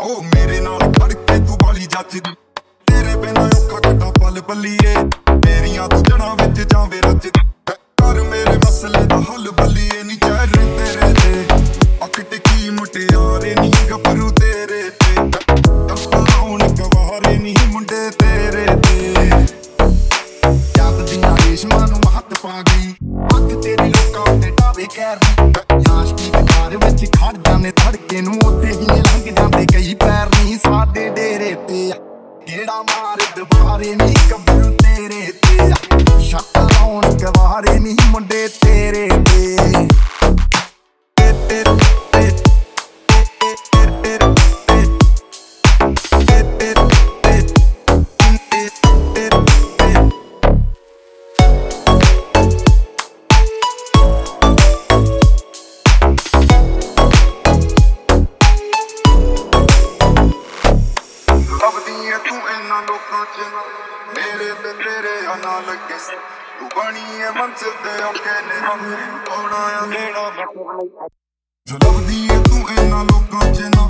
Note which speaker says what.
Speaker 1: ਓ ਮੇਰੇ ਨਾਲ ਖੜ ਕੇ ਤੂੰ ਬਾਲੀ ਜੱਜ। ਤੇਰੇ ਬਿਨਾਂ ਔਖਾ ਕੱਟਾ ਪਲ ਪੱਲੀਏ? ਮੇਰੀਆਂ ਤੂੰ ਜੜਾਂ ਵਿੱਚ ਜਾਵੇਂ ਰੱਜ। ਕਰ ਮੇਰੇ ਮਸਲੇ ਦਾ ਹੱਲ ਬੱਲੀਏ ਨਹੀਂ ਚਿਹਰੇ ਤੇਰੇ ਤੇ। ਅੱਖ ਟਿੱਕੀ ਮੁਟਿਆਰੇ ਨਹੀਂ ਗੱਭਰੂ ਤੇਰੇ ਤੇ। ਕਪਾਉਣ ਗਵਾਰੇ ਨਹੀਂ ਮੁੰਡੇ ਤੇਰੇ ਤੇ। ਯਾਦ ਦੀਆਂ ਰੇਸ਼ਮਾਂ ਨੂੰ ਹੱਥ ਪਾ ਗਈ। ਅੱਖ ਤੇਰੀ ਲੋਕਾਂ ਉੱਤੇ ਡਾਵੇ ਕਹਿਰ ਯਾਸ਼ਕੀ ਦੇ ਘਰ ਵਿੱਚ ਖੜ ਜਾਂਦੇ ਧੜਕੇ ਨੂੰ, ਉੱਥੇ ਹੀ ਲੰਘ ਜਾਂਦੇ, ਕਈ ਪੈਰ ਨਹੀਂ, ਸਾਡੇ ਡੇਰੇ ਤੇ ਕਿਹੜਾ ਮਾਰ, ਦੁਬਾਰੇ ਨਹੀਂ ਗੱਭਰੂ ਤੇਰੇ ਤੇ ਸ਼ੱਕ ਲਾਉਣ ਤੂੰ ਇੰਨਾ ਲੋਕਾਂ ਚ। ਮੇਰੇ ਤੇ ਤੇਰੇ ਨਾ? ਲੱਗੇ। ਤੂੰ ਬਣੀ ਐ ਮੰਜ਼ਿਲ ਤੇ ਔਕੇ ਨੇ। ਆਉਣਾ ਆ ਮੇਰਾ ਜੋ ਲੱਭਦੀ ਐ ਤੂੰ ਇੰਨਾ ਲੋਕਾਂ ਚ ਨਾ।